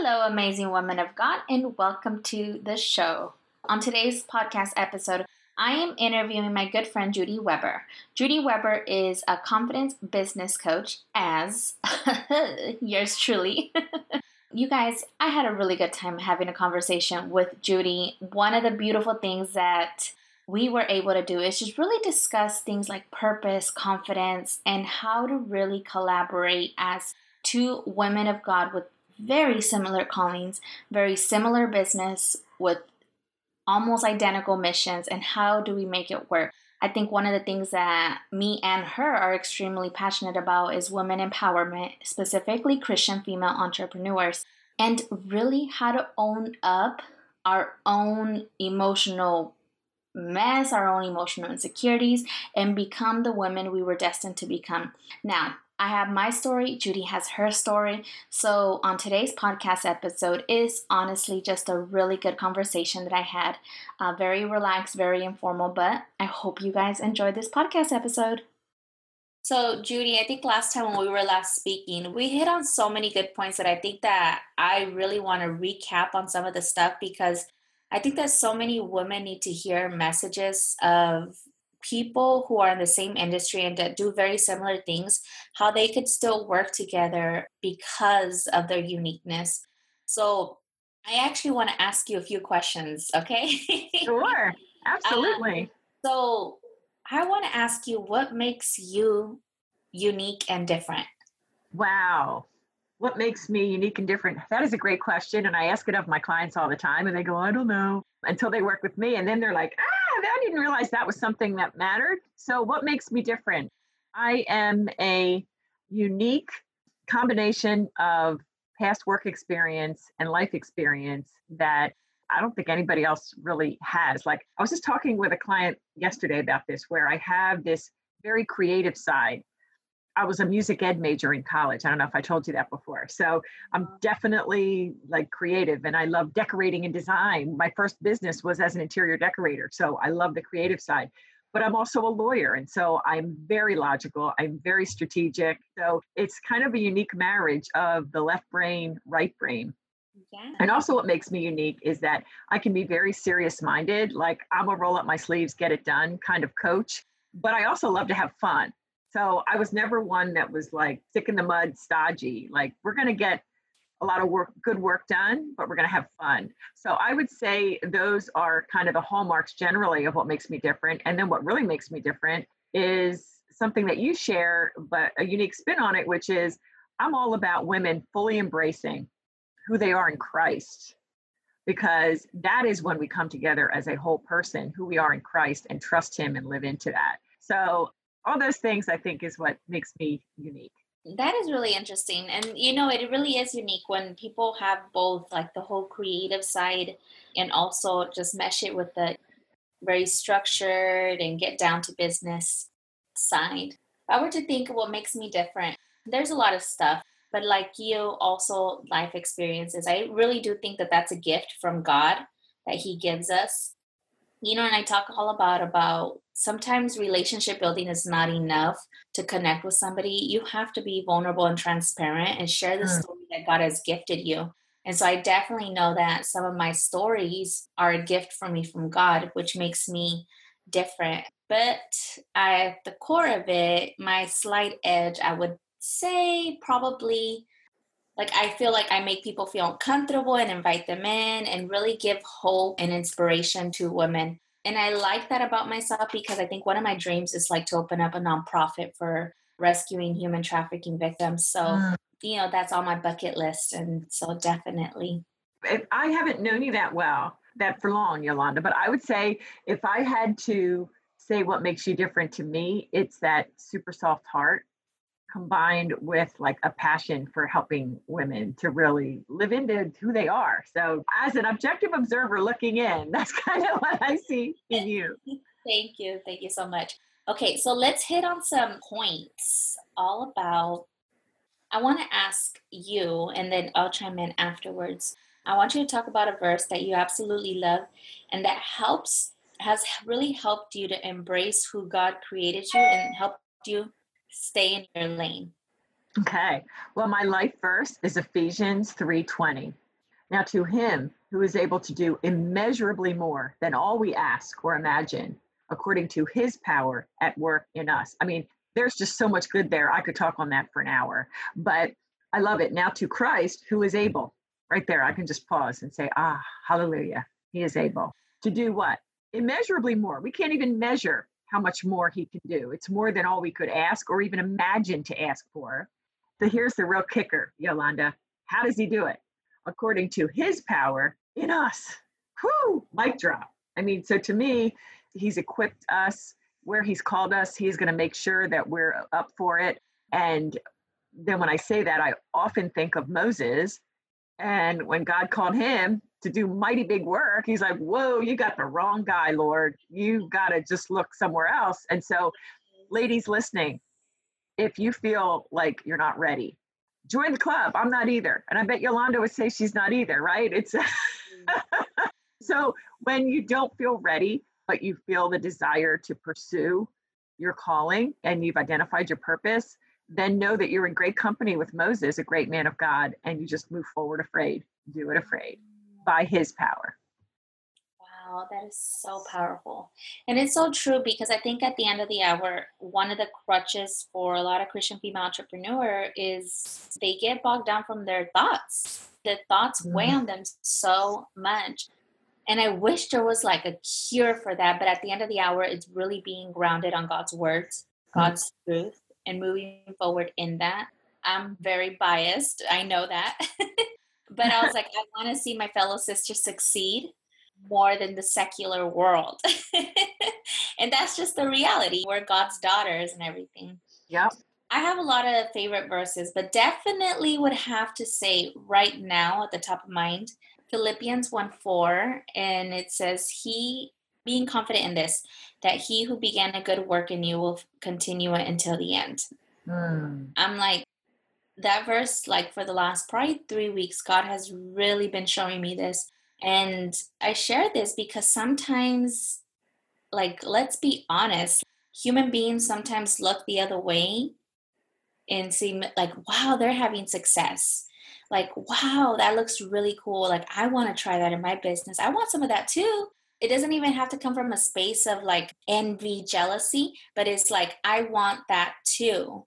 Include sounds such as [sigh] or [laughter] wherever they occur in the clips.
Hello, amazing women of God, and welcome to the show. On today's podcast episode, I am interviewing my good friend Judy Weber. Judy Weber is a confidence business coach, as [laughs] yours truly. [laughs] you guys, I had a really good time having a conversation with Judy. One of the beautiful things that we were able to do is just really discuss things like purpose, confidence, and how to really collaborate as two women of God with very similar callings, very similar business with almost identical missions, and how do we make it work? I think one of the things that me and her are extremely passionate about is women empowerment, specifically Christian female entrepreneurs, and really how to own up our own emotional mess, our own emotional insecurities, and become the women we were destined to become. Now, I have my story, Judy has her story. So, on today's podcast episode is honestly just a really good conversation that I had. Uh, very relaxed, very informal, but I hope you guys enjoyed this podcast episode. So, Judy, I think last time when we were last speaking, we hit on so many good points that I think that I really want to recap on some of the stuff because I think that so many women need to hear messages of people who are in the same industry and that do very similar things, how they could still work together because of their uniqueness. So, I actually want to ask you a few questions, okay? sure, [laughs] absolutely. Um, so, I want to ask you what makes you unique and different? Wow. What makes me unique and different? That is a great question. And I ask it of my clients all the time, and they go, I don't know, until they work with me. And then they're like, ah, I didn't realize that was something that mattered. So, what makes me different? I am a unique combination of past work experience and life experience that I don't think anybody else really has. Like, I was just talking with a client yesterday about this, where I have this very creative side. I was a music ed major in college. I don't know if I told you that before. So I'm definitely like creative and I love decorating and design. My first business was as an interior decorator. So I love the creative side. But I'm also a lawyer. And so I'm very logical. I'm very strategic. So it's kind of a unique marriage of the left brain, right brain. Yeah. And also, what makes me unique is that I can be very serious minded. Like, I'm a roll up my sleeves, get it done kind of coach. But I also love to have fun. So I was never one that was like stick in the mud, stodgy. Like we're going to get a lot of work, good work done, but we're going to have fun. So I would say those are kind of the hallmarks generally of what makes me different. And then what really makes me different is something that you share, but a unique spin on it, which is I'm all about women fully embracing who they are in Christ. Because that is when we come together as a whole person, who we are in Christ, and trust Him and live into that. So all those things I think is what makes me unique. That is really interesting. And you know, it really is unique when people have both like the whole creative side and also just mesh it with the very structured and get down to business side. If I were to think what makes me different, there's a lot of stuff, but like you, also life experiences. I really do think that that's a gift from God that He gives us. You know, and I talk all about about sometimes relationship building is not enough to connect with somebody. You have to be vulnerable and transparent and share the mm. story that God has gifted you. And so I definitely know that some of my stories are a gift for me from God, which makes me different. But at the core of it, my slight edge, I would say probably like I feel like I make people feel comfortable and invite them in and really give hope and inspiration to women and I like that about myself because I think one of my dreams is like to open up a nonprofit for rescuing human trafficking victims. So, mm. you know, that's on my bucket list. And so definitely. If I haven't known you that well, that for long, Yolanda, but I would say if I had to say what makes you different to me, it's that super soft heart combined with like a passion for helping women to really live into who they are. So, as an objective observer looking in, [laughs] that's kind of what I see in you. Thank you. Thank you so much. Okay, so let's hit on some points all about. I want to ask you, and then I'll chime in afterwards. I want you to talk about a verse that you absolutely love and that helps, has really helped you to embrace who God created you and helped you stay in your lane. Okay. Well, my life verse is Ephesians 3:20. Now, to him who is able to do immeasurably more than all we ask or imagine, according to his power at work in us. I mean, there's just so much good there. I could talk on that for an hour, but I love it. Now, to Christ who is able, right there, I can just pause and say, ah, hallelujah. He is able to do what? Immeasurably more. We can't even measure how much more he can do. It's more than all we could ask or even imagine to ask for. So here's the real kicker, Yolanda. How does he do it? according to his power in us. Whoo, mic drop. I mean, so to me, he's equipped us where he's called us. He's going to make sure that we're up for it. And then when I say that, I often think of Moses. And when God called him to do mighty big work, he's like, Whoa, you got the wrong guy, Lord. You got to just look somewhere else. And so, ladies listening, if you feel like you're not ready, join the club. I'm not either. And I bet Yolanda would say she's not either, right? It's [laughs] so when you don't feel ready, but you feel the desire to pursue your calling and you've identified your purpose, then know that you're in great company with Moses, a great man of God, and you just move forward afraid, do it afraid by his power. Wow, that is so powerful. And it's so true because I think at the end of the hour, one of the crutches for a lot of Christian female entrepreneur is they get bogged down from their thoughts. The thoughts mm-hmm. weigh on them so much. And I wish there was like a cure for that. But at the end of the hour, it's really being grounded on God's words, mm-hmm. God's mm-hmm. truth, and moving forward in that. I'm very biased. I know that. [laughs] but I was [laughs] like, I want to see my fellow sisters succeed more than the secular world. [laughs] and that's just the reality. We're God's daughters and everything. Yep. I have a lot of favorite verses, but definitely would have to say right now at the top of mind Philippians 1 4, and it says, He, being confident in this, that he who began a good work in you will continue it until the end. Mm. I'm like, that verse, like for the last probably three weeks, God has really been showing me this and I share this because sometimes, like, let's be honest, human beings sometimes look the other way and seem like, wow, they're having success. Like, wow, that looks really cool. Like, I want to try that in my business. I want some of that too. It doesn't even have to come from a space of like envy, jealousy, but it's like, I want that too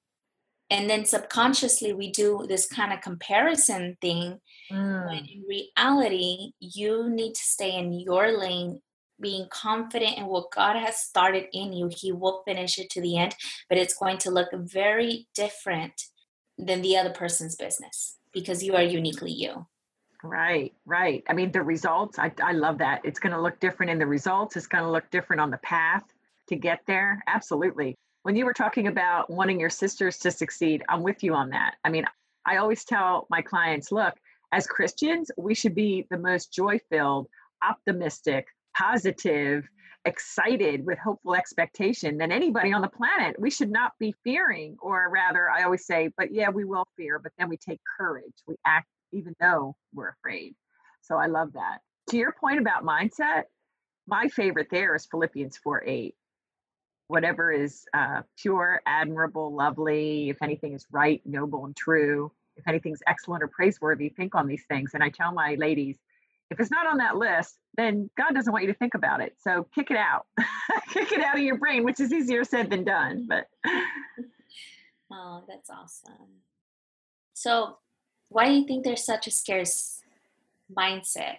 and then subconsciously we do this kind of comparison thing mm. when in reality you need to stay in your lane being confident in what god has started in you he will finish it to the end but it's going to look very different than the other person's business because you are uniquely you Right, right. I mean, the results, I, I love that. It's going to look different in the results. It's going to look different on the path to get there. Absolutely when you were talking about wanting your sisters to succeed, I'm with you on that. I mean, I always tell my clients, look, as Christians, we should be the most joy filled, optimistic, positive, excited with hopeful expectation than anybody on the planet. We should not be fearing, or rather, I always say, but yeah, we will fear, but then we take courage. We act even though we're afraid. So I love that. To your point about mindset, my favorite there is Philippians 4 8 whatever is uh, pure, admirable, lovely, if anything is right, noble, and true, if anything's excellent or praiseworthy, think on these things. And I tell my ladies, if it's not on that list, then God doesn't want you to think about it. So kick it out, [laughs] kick it out of your brain, which is easier said than done. But [laughs] oh, that's awesome. So, why do you think there's such a scarce mindset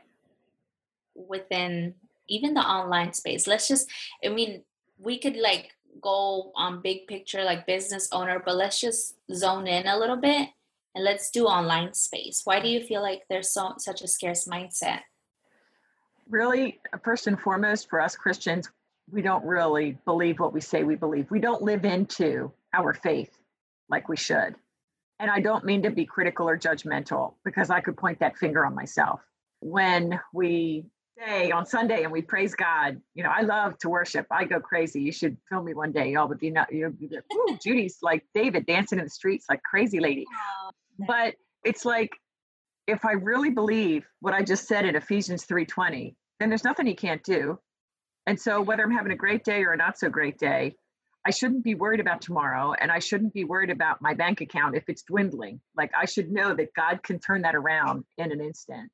within even the online space? Let's just, I mean, we could like go on big picture like business owner, but let's just zone in a little bit and let's do online space. Why do you feel like there's so such a scarce mindset? Really, first and foremost, for us Christians, we don't really believe what we say we believe. We don't live into our faith like we should. And I don't mean to be critical or judgmental because I could point that finger on myself. When we day on Sunday and we praise God. You know, I love to worship. I go crazy. You should film me one day, y'all. But you know, you'll be like, Ooh, Judy's like David dancing in the streets like crazy lady. But it's like if I really believe what I just said in Ephesians 3:20, then there's nothing he can't do. And so whether I'm having a great day or a not so great day, I shouldn't be worried about tomorrow and I shouldn't be worried about my bank account if it's dwindling. Like I should know that God can turn that around in an instant.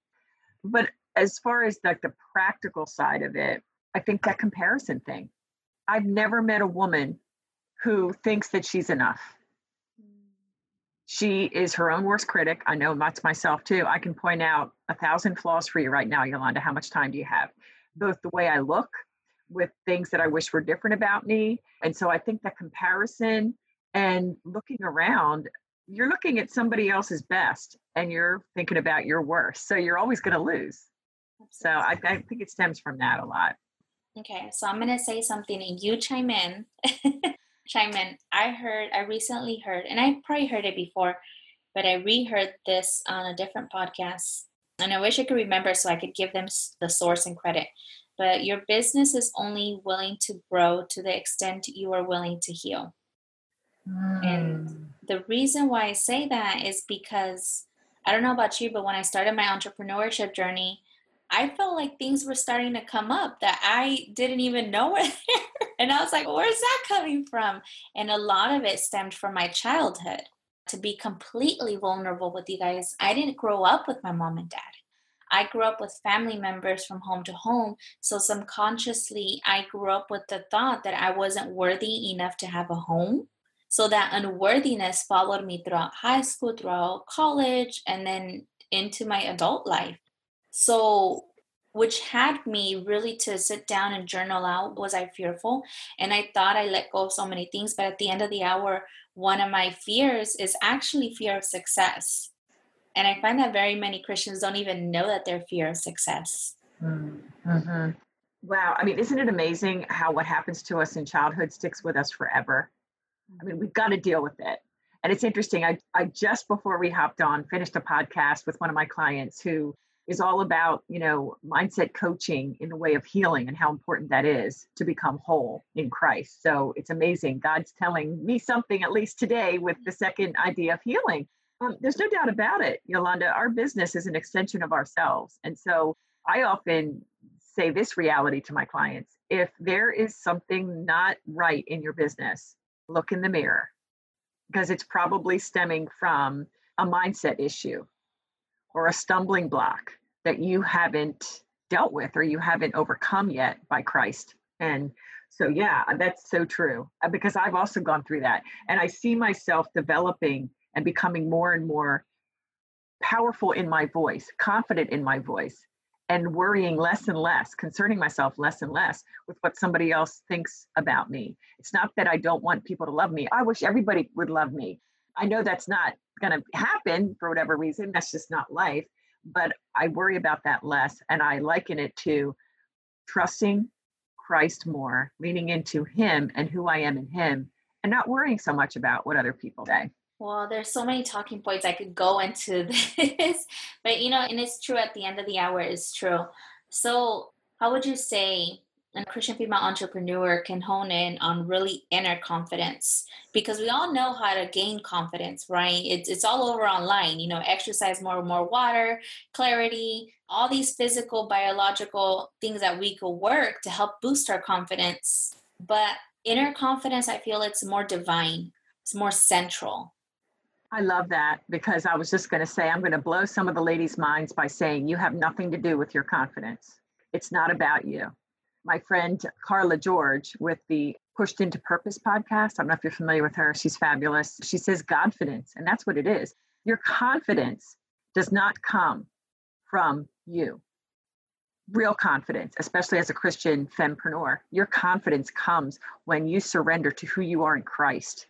But as far as like the practical side of it, I think that comparison thing. I've never met a woman who thinks that she's enough. She is her own worst critic. I know that's myself too. I can point out a thousand flaws for you right now, Yolanda. How much time do you have? Both the way I look, with things that I wish were different about me. And so I think that comparison and looking around, you're looking at somebody else's best and you're thinking about your worst. So you're always going to lose. So I, I think it stems from that a lot. Okay, so I'm going to say something and you chime in. [laughs] chime in. I heard, I recently heard, and I probably heard it before, but I reheard this on a different podcast. And I wish I could remember so I could give them the source and credit. But your business is only willing to grow to the extent you are willing to heal. Mm. And hmm. the reason why I say that is because I don't know about you, but when I started my entrepreneurship journey, I felt like things were starting to come up that I didn't even know were [laughs] there. And I was like, where's that coming from? And a lot of it stemmed from my childhood. To be completely vulnerable with you guys, I didn't grow up with my mom and dad. I grew up with family members from home to home. So subconsciously, I grew up with the thought that I wasn't worthy enough to have a home. So that unworthiness followed me throughout high school, throughout college, and then into my adult life. So, which had me really to sit down and journal out was I fearful? And I thought I let go of so many things, but at the end of the hour, one of my fears is actually fear of success. And I find that very many Christians don't even know that they're fear of success. Mm-hmm. Wow. I mean, isn't it amazing how what happens to us in childhood sticks with us forever? I mean, we've got to deal with it. And it's interesting. I, I just before we hopped on finished a podcast with one of my clients who is all about, you know, mindset coaching in the way of healing and how important that is to become whole in Christ. So it's amazing. God's telling me something, at least today, with the second idea of healing. Um, there's no doubt about it, Yolanda. Our business is an extension of ourselves. And so I often say this reality to my clients if there is something not right in your business, look in the mirror because it's probably stemming from a mindset issue or a stumbling block that you haven't dealt with or you haven't overcome yet by Christ. And so, yeah, that's so true uh, because I've also gone through that. And I see myself developing and becoming more and more powerful in my voice, confident in my voice, and worrying less and less, concerning myself less and less with what somebody else thinks about me. It's not that I don't want people to love me. I wish everybody would love me. I know that's not going to happen for whatever reason. That's just not life. But I worry about that less. And I liken it to trusting Christ more, leaning into Him and who I am in Him, and not worrying so much about what other people say. Well, there's so many talking points I could go into [laughs] this, but you know, and it's true at the end of the hour, it's true. So, how would you say a Christian female entrepreneur can hone in on really inner confidence? Because we all know how to gain confidence, right? It's, it's all over online, you know, exercise more, more water, clarity, all these physical, biological things that we could work to help boost our confidence. But inner confidence, I feel it's more divine, it's more central I love that because I was just going to say, I'm going to blow some of the ladies' minds by saying you have nothing to do with your confidence. It's not about you. My friend Carla George with the Pushed into Purpose podcast, I don't know if you're familiar with her, she's fabulous. She says confidence, and that's what it is. Your confidence does not come from you. Real confidence, especially as a Christian fempreneur, your confidence comes when you surrender to who you are in Christ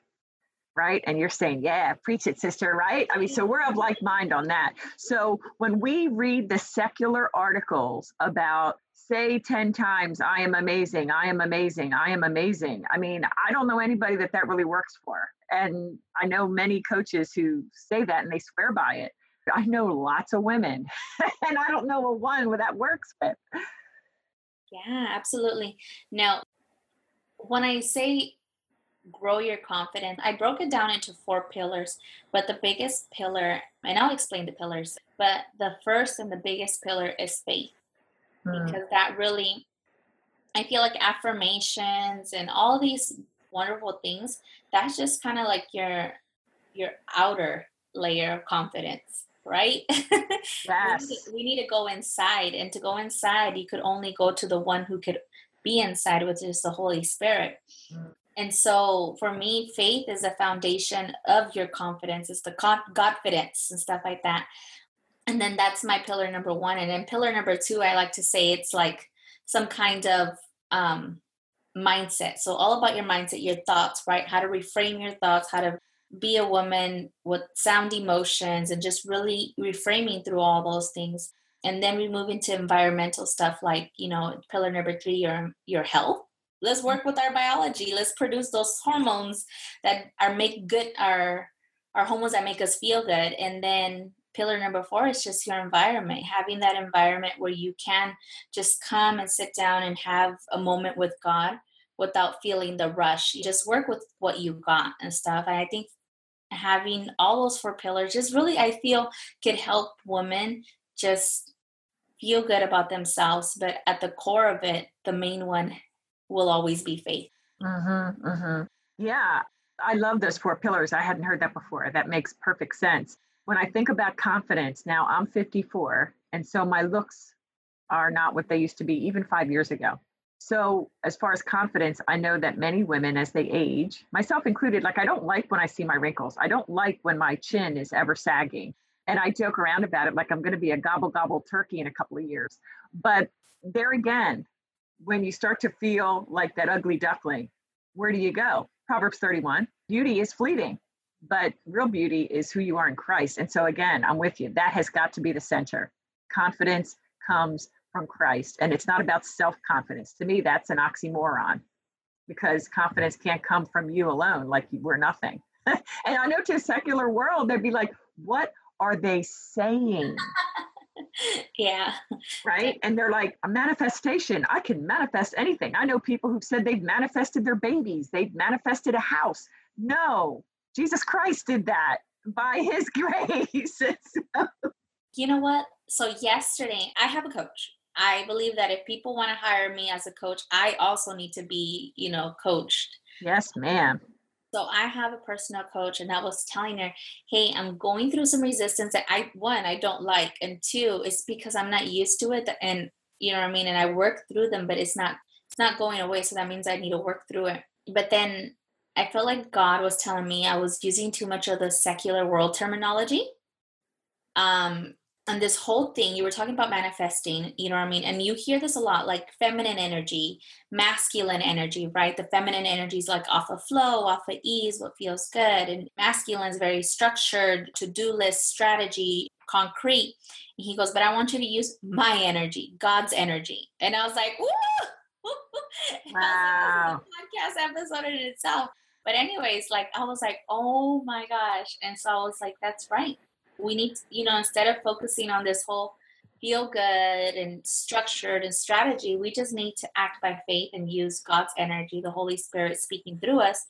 right? And you're saying, yeah, preach it, sister, right? I mean, so we're of like mind on that. So when we read the secular articles about, say 10 times, I am amazing, I am amazing, I am amazing, I mean, I don't know anybody that that really works for. And I know many coaches who say that and they swear by it. I know lots of women, [laughs] and I don't know a one where that works with. Yeah, absolutely. Now, when I say grow your confidence. I broke it down into four pillars, but the biggest pillar, and I'll explain the pillars, but the first and the biggest pillar is faith. Mm. Because that really, I feel like affirmations and all these wonderful things, that's just kind of like your your outer layer of confidence right? Yes. [laughs] we, need to, we need to go inside. And to go inside, you could only go to the one who could be inside, which is the Holy Spirit. Mm. And so for me, faith is the foundation of your confidence. It's the confidence and stuff like that. And then that's my pillar number one. And then pillar number two, I like to say it's like some kind of um, mindset. So all about your mindset, your thoughts, right? How to reframe your thoughts, how to be a woman with sound emotions and just really reframing through all those things and then we move into environmental stuff like you know pillar number three your your health let's work with our biology let's produce those hormones that are make good our our hormones that make us feel good and then pillar number four is just your environment having that environment where you can just come and sit down and have a moment with god without feeling the rush. You just work with what you got and stuff. And i think having all those four pillars just really i feel could help women just feel good about themselves. But at the core of it the main one will always be faith. Mm-hmm, mm-hmm. yeah i love those four pillars. I hadn't heard that before. That makes perfect sense when i think about confidence now i'm 54 and so my looks are not what they used to be even five years ago so, as far as confidence, I know that many women, as they age, myself included, like I don't like when I see my wrinkles. I don't like when my chin is ever sagging. And I joke around about it like I'm going to be a gobble gobble turkey in a couple of years. But there again, when you start to feel like that ugly duckling, where do you go? Proverbs 31 beauty is fleeting, but real beauty is who you are in Christ. And so, again, I'm with you. That has got to be the center. Confidence comes from Christ. And it's not about self confidence. To me, that's an oxymoron because confidence can't come from you alone, like you were nothing. [laughs] and I know to a secular world, they'd be like, what are they saying? [laughs] yeah. Right. And they're like, a manifestation. I can manifest anything. I know people who've said they've manifested their babies, they've manifested a house. No, Jesus Christ did that by his [laughs] grace. you know what? So, yesterday, I have a coach. I believe that if people want to hire me as a coach, I also need to be, you know, coached. Yes, ma'am. So I have a personal coach, and I was telling her, "Hey, I'm going through some resistance that I one I don't like, and two, it's because I'm not used to it, and you know what I mean. And I work through them, but it's not it's not going away. So that means I need to work through it. But then I felt like God was telling me I was using too much of the secular world terminology. Um, and this whole thing you were talking about manifesting you know what i mean? And you hear this a lot like feminine energy masculine energy right? The feminine energy is like off of flow off of ease what feels good. And masculine is very structured to-do list strategy concrete. And he goes but i want you to use my energy god's energy. And i was like Woo! [laughs] wow. podcast episode in itself but anyways like i was like oh my gosh and so i was like that's right we need to, you know instead of focusing on this whole feel good and structured and strategy we just need to act by faith and use god's energy the holy spirit speaking through us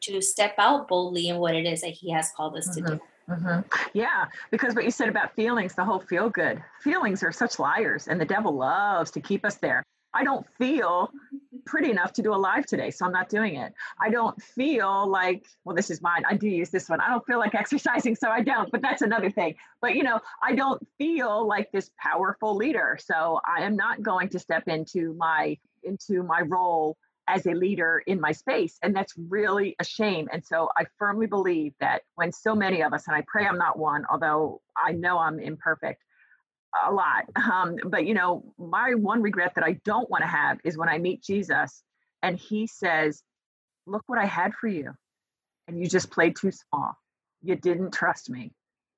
to step out boldly in what it is that he has called us mm-hmm. to do Mm-hmm. Yeah, because what you said about feelings, the whole feel good. Feelings are such liars, and the devil loves to keep us there. I don't feel pretty enough to do a live today, so I'm not doing it. I don't feel like, well, this is mine. I do use this one. I don't feel like [laughs] exercising, so I don't, but that's another thing. But, you know, I don't feel like this powerful leader. So I am not going to step into my into my role as a leader in my space. And that's really a shame. And so I firmly believe that when so many of us, and I pray I'm not one, although I know I'm imperfect, a lot. Um, but you know, my one regret that I don't want to have is when I meet Jesus and he says, Look what I had for you. And you just played too small. You didn't trust me.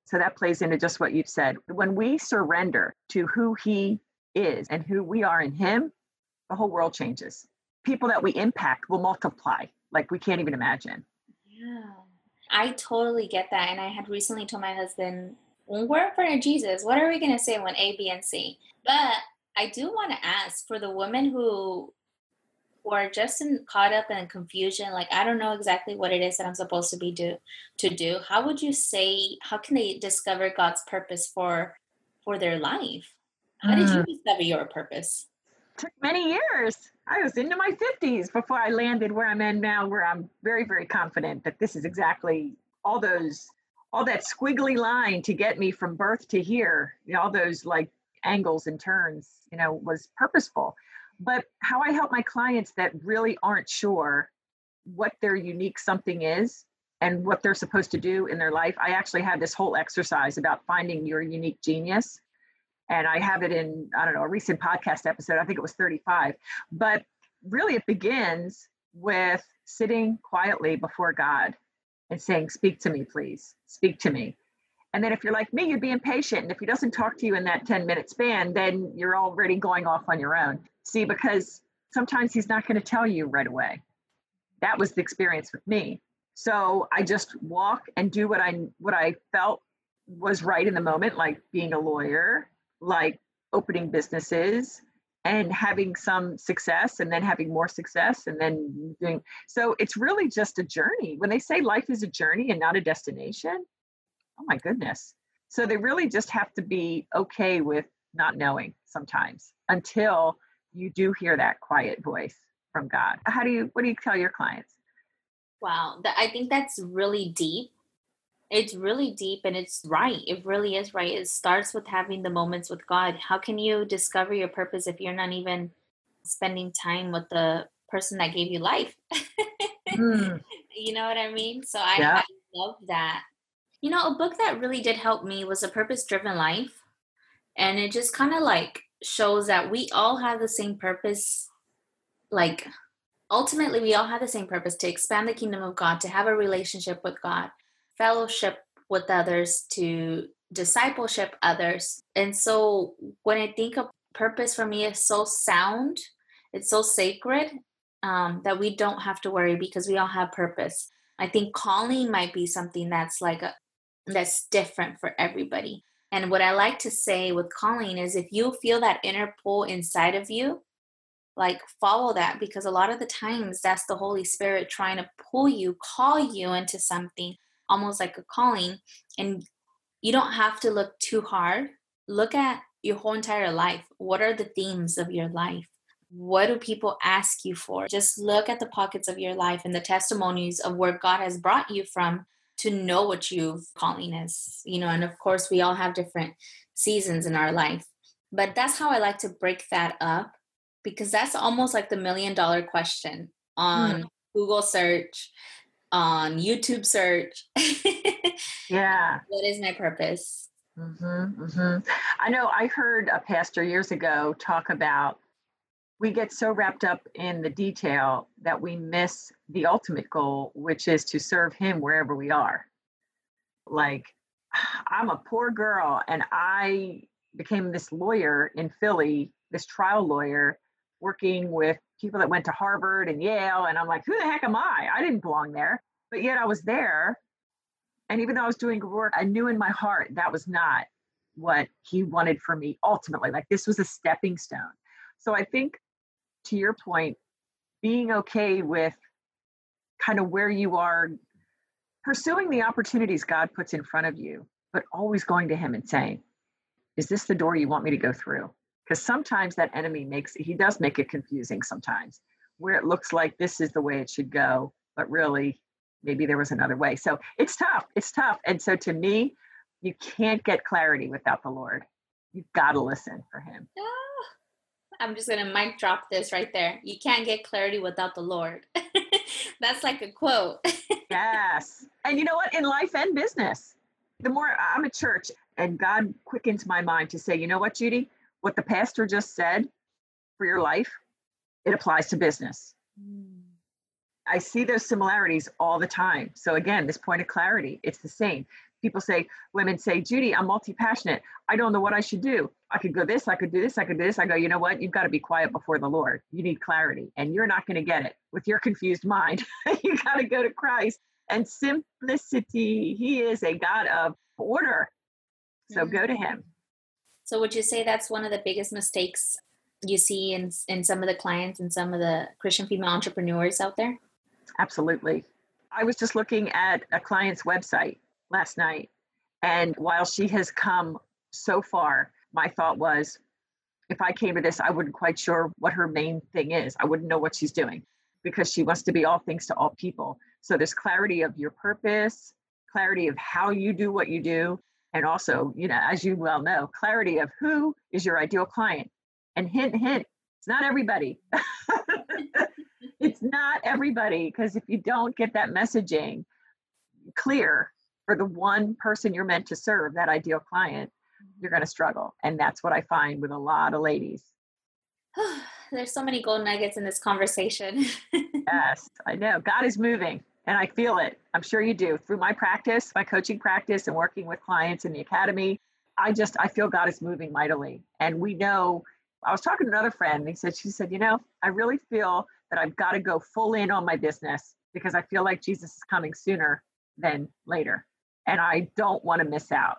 So that plays into just what you've said. When we surrender to who he is and who we are in him, the whole world changes. People that we impact will multiply like we can't even imagine. Yeah. I totally get that. And I had recently told my husband, when we're in front of Jesus, what are we going to say when A, B, and C? But I do want to ask for the women who who are just in, caught up in confusion, like I don't know exactly what it is that I'm supposed to be do to do. How would you say? How can they discover God's purpose for for their life? How mm. did you mm. discover your purpose? took many years. I was into my 50s before I landed where I'm in now, where I'm very, very confident that this is exactly all those all that squiggly line to get me from birth to here, you know, all those like angles and turns, you know, was purposeful. But how I help my clients that really aren't sure what their unique something is and what they're supposed to do in their life, I actually have this whole exercise about finding your unique genius. And I have it in, I don't know, a recent podcast episode. I think it was 35. But really, it begins with sitting quietly before God and saying, Speak to me, please. Speak to me. And then if you're like me, you'd be impatient. And if he doesn't talk to you in that 10 minute span, then you're already going off on your own. See, because sometimes he's not going to tell you right away. That was the experience with me. So I just walk and do what I what I felt was right in the moment, like being a lawyer, like opening businesses, and having some success and then having more success and then doing so it's really just a journey. When they say life is a journey and not a destination oh my goodness. So they really just have to be okay with not knowing sometimes until you do hear that quiet voice from god. How do you what do you tell your clients? Wow i think that's really deep it's really deep and it's right. It really is right. It starts with having the moments with God. How can you discover your purpose if you're not even spending time with the person that gave you life? [laughs] mm. You know what I mean? So I, yeah. I love that. You know, a book that really did help me was A Purpose Driven Life. And it just kind of like shows that we all have the same purpose. Like, ultimately, we all have the same purpose to expand the kingdom of God, to have a relationship with God fellowship with others, to discipleship others. And so when I think of purpose for me is so sound, it's so sacred um, that we don't have to worry because we all have purpose. I think calling might be something that's like a that's different for everybody. And what I like to say with calling is if you feel that inner pull inside of you, like follow that because a lot of the times that's the Holy Spirit trying to pull you, call you into something almost like a calling and you don't have to look too hard. Look at your whole entire life. What are the themes of your life? What do people ask you for? Just look at the pockets of your life and the testimonies of where god has brought you from to know what you've calling is you know and of course we all have different seasons in our life. But that's how i like to break that up because that's almost like the million dollar question on mm. google search on YouTube search. [laughs] yeah. What is my purpose? Mm-hmm, mm-hmm. I know I heard a pastor years ago talk about we get so wrapped up in the detail that we miss the ultimate goal, which is to serve Him wherever we are. Like, [sighs] I'm a poor girl, and I became this lawyer in Philly, this trial lawyer, working with people that went to Harvard and Yale. And I'm like, who the heck am I? I didn't belong there. But yet I was there. And even though I was doing work, I knew in my heart that was not what he wanted for me ultimately. Like this was a stepping stone. So I think to your point, being okay with kind of where you are, pursuing the opportunities God puts in front of you, but always going to him and saying, Is this the door you want me to go through? Because sometimes that enemy makes he does make it confusing sometimes where it looks like this is the way it should go but really maybe there was another way. So it's tough it's tough and so to me you can't get clarity without the lord. You've got to listen for him. Oh, i'm just gonna mic drop this right there. You can't get clarity without the lord. [laughs] That's like a quote. [laughs] Yes and you know what? In life and business the more i'm a church and god quickens my mind to say you know what judy what the pastor just said for your life, it applies to business. Mm. I see those similarities all the time. So again, this point of clarity, it's the same. People say, women say, Judy, I'm multi-passionate. I don't know what I should do. I could go this, I could do this, I could do this. I go, you know what? You've got to be quiet before the Lord. You need clarity, and you're not going to get it with your confused [laughs] mind. you got to go to Christ and simplicity. He is a God of order. So mm-hmm. go to him. So would you say that's one of the biggest mistakes you see in in some of the clients and some of the Christian female entrepreneurs out there? Absolutely. I was just looking at a client's website last night and while she has come so far, my thought was if I came to this, I wouldn't quite sure what her main thing is. I wouldn't know what she's doing because she wants to be all things to all people. So there's clarity of your purpose, clarity of how you do what you do, and also, you know, as you well know, clarity of who is your ideal client. And hint, hint, it's not everybody. [laughs] it's not everybody because if you don't get that messaging clear for the one person you're meant to serve, that ideal client, you're going to struggle. And that's what I find with a lot of ladies. [sighs] There's so many gold nuggets in this conversation. [laughs] yes, I know. God is moving and I feel it. I'm sure you do. Through my practice, my coaching practice, and working with clients in the academy, I just I feel God is moving mightily. And we know. I was talking to another friend. And he said, she said, you know, I really feel that I've got to go full in on my business because I feel like Jesus is coming sooner than later, and I don't want to miss out.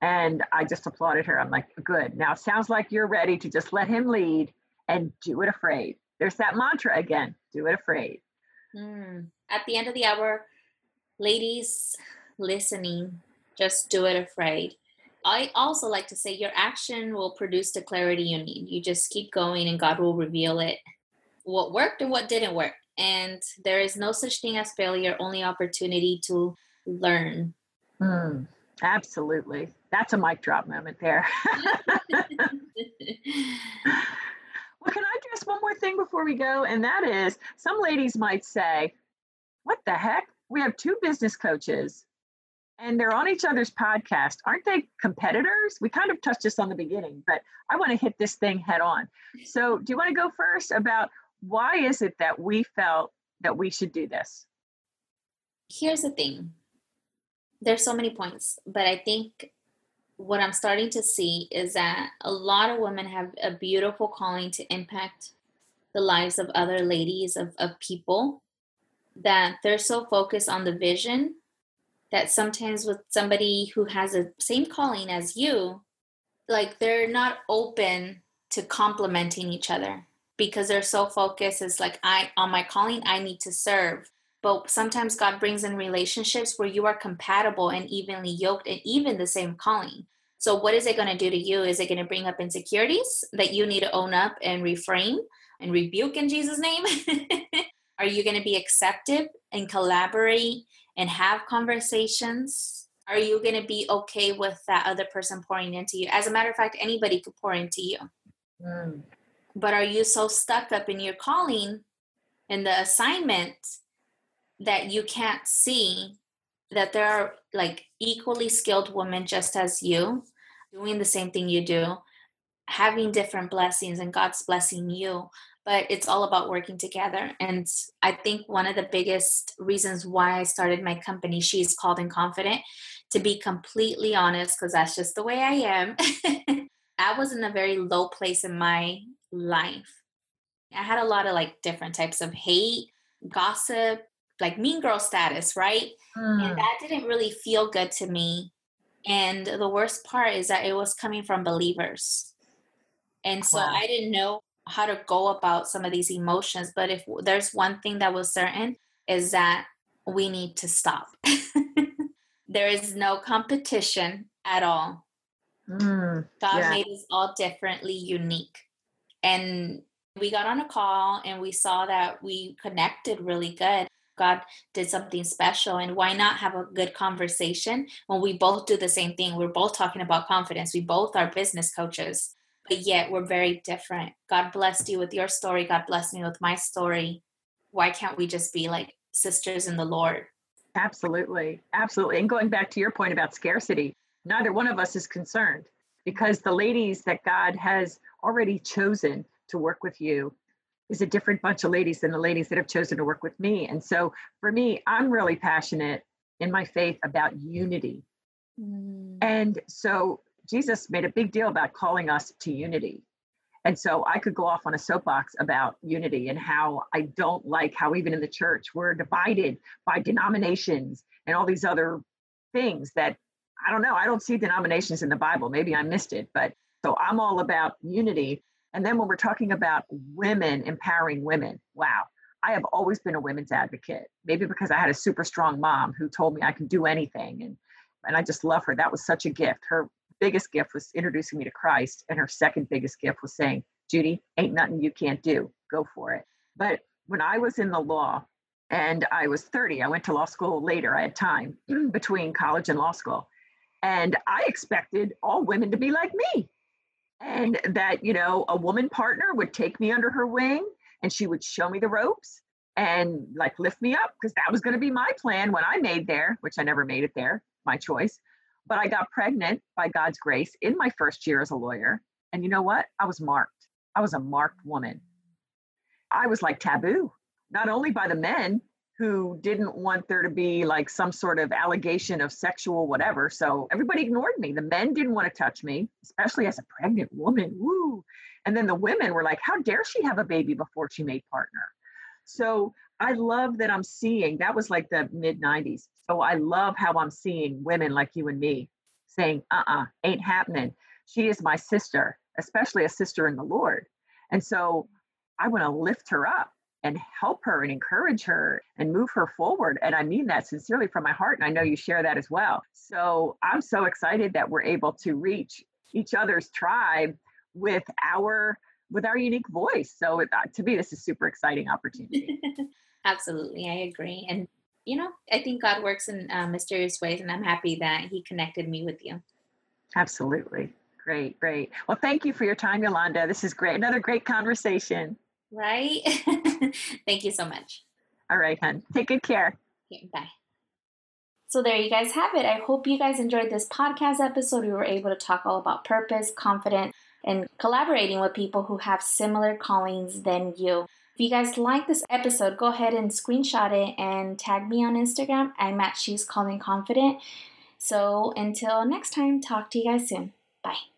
And I just applauded her. I'm like, good. Now it sounds like you're ready to just let him lead and do it afraid. There's that mantra again do it afraid. Mm. At the end of the hour, ladies listening, just do it afraid. I also like to say your action will produce the clarity you need. You just keep going and God will reveal it. What worked and what didn't work. And there is no such thing as failure, only opportunity to learn. Mm, absolutely. That's a mic drop moment there. [laughs] [laughs] Well, can I address one more thing before we go? And that is some ladies might say, What the heck? We have two business coaches and they're on each other's podcast. Aren't they competitors? We kind of touched this on the beginning, but I want to hit this thing head on. So, do you want to go first about why is it that we felt that we should do this? Here's the thing there's so many points, but I think what I'm starting to see is that a lot of women have a beautiful calling to impact the lives of other ladies, of, of people, that they're so focused on the vision that sometimes with somebody who has the same calling as you, like they're not open to complementing each other because they're so focused. It's like, I, on my calling, I need to serve. But sometimes God brings in relationships where you are compatible and evenly yoked and even the same calling. So, what is it going to do to you? Is it going to bring up insecurities that you need to own up and reframe and rebuke in Jesus' name? [laughs] are you going to be accepted and collaborate and have conversations? Are you going to be okay with that other person pouring into you? As a matter of fact, anybody could pour into you. Mm. But are you so stuck up in your calling and the assignment that you can't see that there are like equally skilled women just as you doing the same thing you do having different blessings and god's blessing you but it's all about working together and i think one of the biggest reasons why i started my company she's called and confident to be completely honest because that's just the way i am [laughs] i was in a very low place in my life i had a lot of like different types of hate gossip like mean girl status, right? Mm. And that didn't really feel good to me. And the worst part is that it was coming from believers. And so wow. I didn't know how to go about some of these emotions. But if there's one thing that was certain, is that we need to stop. [laughs] there is no competition at all. Mm, God yeah. made us all differently unique. And we got on a call and we saw that we connected really good. God did something special. And why not have a good conversation when we both do the same thing? We're both talking about confidence. We both are business coaches, but yet we're very different. God blessed you with your story. God blessed me with my story. Why can't we just be like sisters in the Lord? Absolutely. Absolutely. And going back to your point about scarcity, neither one of us is concerned because the ladies that God has already chosen to work with you is a different bunch of ladies than the ladies that have chosen to work with me. And so for me, I'm really passionate in my faith about unity. Mm. And so Jesus made a big deal about calling us to unity. And so I could go off on a soapbox about unity and how I don't like how even in the church we're divided by denominations and all these other things that I don't know. I don't see denominations in the Bible. Maybe I missed it, but so I'm all about unity. And then when we're talking about women empowering women, wow, I have always been a women's advocate. Maybe because I had a super strong mom who told me I can do anything. And, and I just love her. That was such a gift. Her biggest gift was introducing me to Christ. And her second biggest gift was saying, Judy, ain't nothing you can't do. Go for it. But when I was in the law, And I was 30. I went to law school later. I had time [clears throat] between college and law school. And I expected all women to be like me. And that, you know, a woman partner would take me under her wing and she would show me the ropes and like lift me up because that was going to be my plan when I made there, which I never made it there, my choice. But I got pregnant by God's grace in my first year as a lawyer. And you know what? I was marked. I was a marked woman. I was like taboo, not only by the men who didn't want there to be like some sort of allegation of sexual whatever. So everybody ignored me. The men didn't want to touch me, especially as a pregnant woman. Woo. And then the women were like, how dare she have a baby before she made partner? So I love that I'm seeing that was like the mid 90s. So I love how I'm seeing women like you and me saying, uh uh-uh, uh, ain't happening. She is my sister, especially a sister in the Lord. And so I want to lift her up and help her and encourage her and move her forward. And I mean that sincerely from my heart. And I know you share that as well. So I'm so excited that we're able to reach each other's tribe with our with our unique voice. So uh, to me, this is super exciting opportunity. [laughs] Absolutely, I agree. And you know, I think God works in uh, mysterious ways, and I'm happy that He connected me with you. Absolutely. Great, great. Well, thank you for your time, Yolanda. This is great. Another great conversation. Right? [laughs] thank you so much. All right, hon. Take good care. Okay, bye. So, there you guys have it. I hope you guys enjoyed this podcast episode. We were able to talk all about purpose, confidence, and collaborating with people who have similar callings than you. If you guys like this episode, go ahead and screenshot it and tag me on Instagram. I'm at She's Calling Confident. So until next time, talk to you guys soon. Bye.